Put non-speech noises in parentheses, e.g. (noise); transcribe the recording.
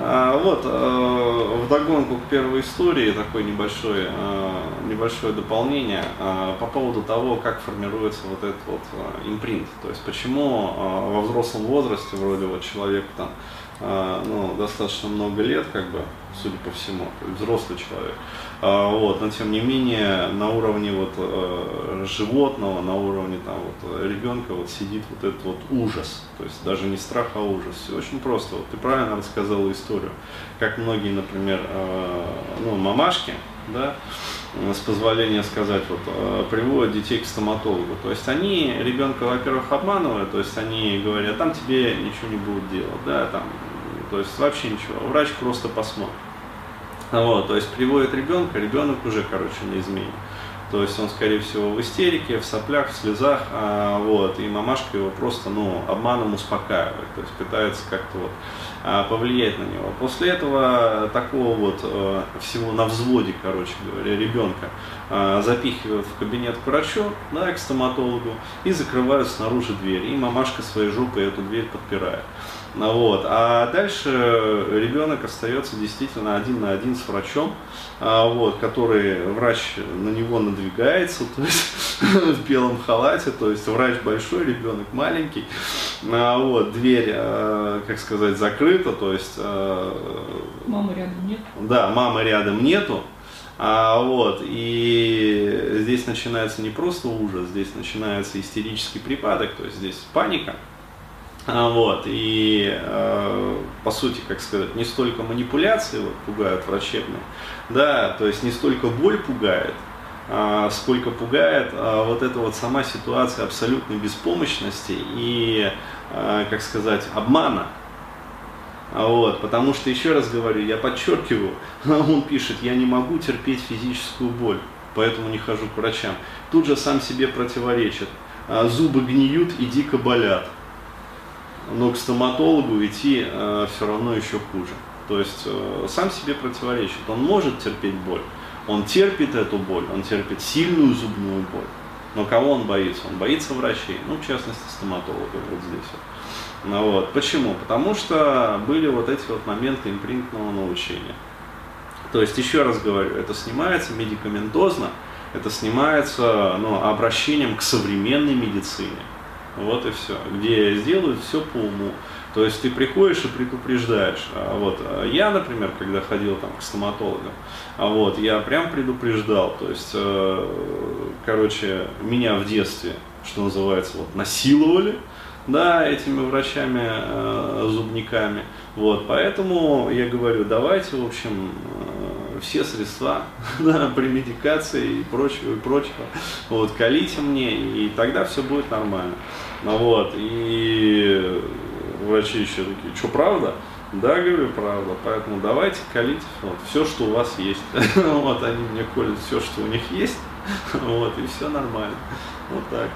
А, вот, э, вдогонку к первой истории такое небольшое, э, небольшое дополнение э, по поводу того, как формируется вот этот вот импринт. То есть почему во взрослом возрасте, вроде вот человек там, ну, достаточно много лет, как бы, судя по всему, взрослый человек, вот, но тем не менее на уровне вот э, животного, на уровне там вот ребенка вот сидит вот этот вот ужас, то есть даже не страх, а ужас. Все очень просто. Вот ты правильно рассказала историю, как многие, например, э, ну мамашки, да, с позволения сказать, вот, э, приводят детей к стоматологу. То есть они ребенка, во-первых, обманывают, то есть они говорят, там тебе ничего не будут делать, да, там, то есть вообще ничего, врач просто посмотрит. Вот, то есть приводит ребенка, ребенок уже, короче, не изменит. То есть он, скорее всего, в истерике, в соплях, в слезах, а, вот, и мамашка его просто, ну, обманом успокаивает, то есть пытается как-то вот а, повлиять на него. После этого такого вот а, всего на взводе, короче говоря, ребенка а, запихивают в кабинет к врачу, да, к стоматологу, и закрывают снаружи дверь, и мамашка своей жопой эту дверь подпирает. Ну вот. А дальше ребенок остается действительно один на один с врачом, а, вот, который врач на него надвигается, (laughs) то есть в белом халате, то есть врач большой, ребенок маленький, а, вот, дверь, а, как сказать, закрыта, то есть... Мамы рядом нет? Да, мамы рядом нету, а, вот, и здесь начинается не просто ужас, здесь начинается истерический припадок, то есть здесь паника, (laughs) вот, и э, по сути, как сказать, не столько манипуляции вот, пугают врачебные, да, то есть не столько боль пугает, а, сколько пугает а, вот эта вот сама ситуация абсолютной беспомощности и, а, как сказать, обмана. А вот, потому что, еще раз говорю, я подчеркиваю, (laughs) он пишет, я не могу терпеть физическую боль, поэтому не хожу к врачам. Тут же сам себе противоречит. Зубы гниют и дико болят но к стоматологу идти э, все равно еще хуже. То есть э, сам себе противоречит. Он может терпеть боль, он терпит эту боль, он терпит сильную зубную боль. Но кого он боится? Он боится врачей, ну, в частности, стоматолога вот здесь вот. Ну, вот. Почему? Потому что были вот эти вот моменты импринтного научения. То есть, еще раз говорю, это снимается медикаментозно, это снимается ну, обращением к современной медицине. Вот и все. Где сделают все по уму. То есть ты приходишь и предупреждаешь. А вот. А я, например, когда ходил там к стоматологам, а вот, я прям предупреждал. То есть, э, короче, меня в детстве, что называется, вот, насиловали да, этими врачами, э, зубниками. Вот, поэтому я говорю, давайте, в общем, э, все средства (laughs) да, при медикации и прочего, и прочего, вот, колите мне, и тогда все будет нормально. Ну вот, и врачи еще такие, что правда? Да, говорю, правда. Поэтому давайте колите вот, все, что у вас есть. (laughs) вот они мне колят все, что у них есть. (laughs) вот, и все нормально. Вот так.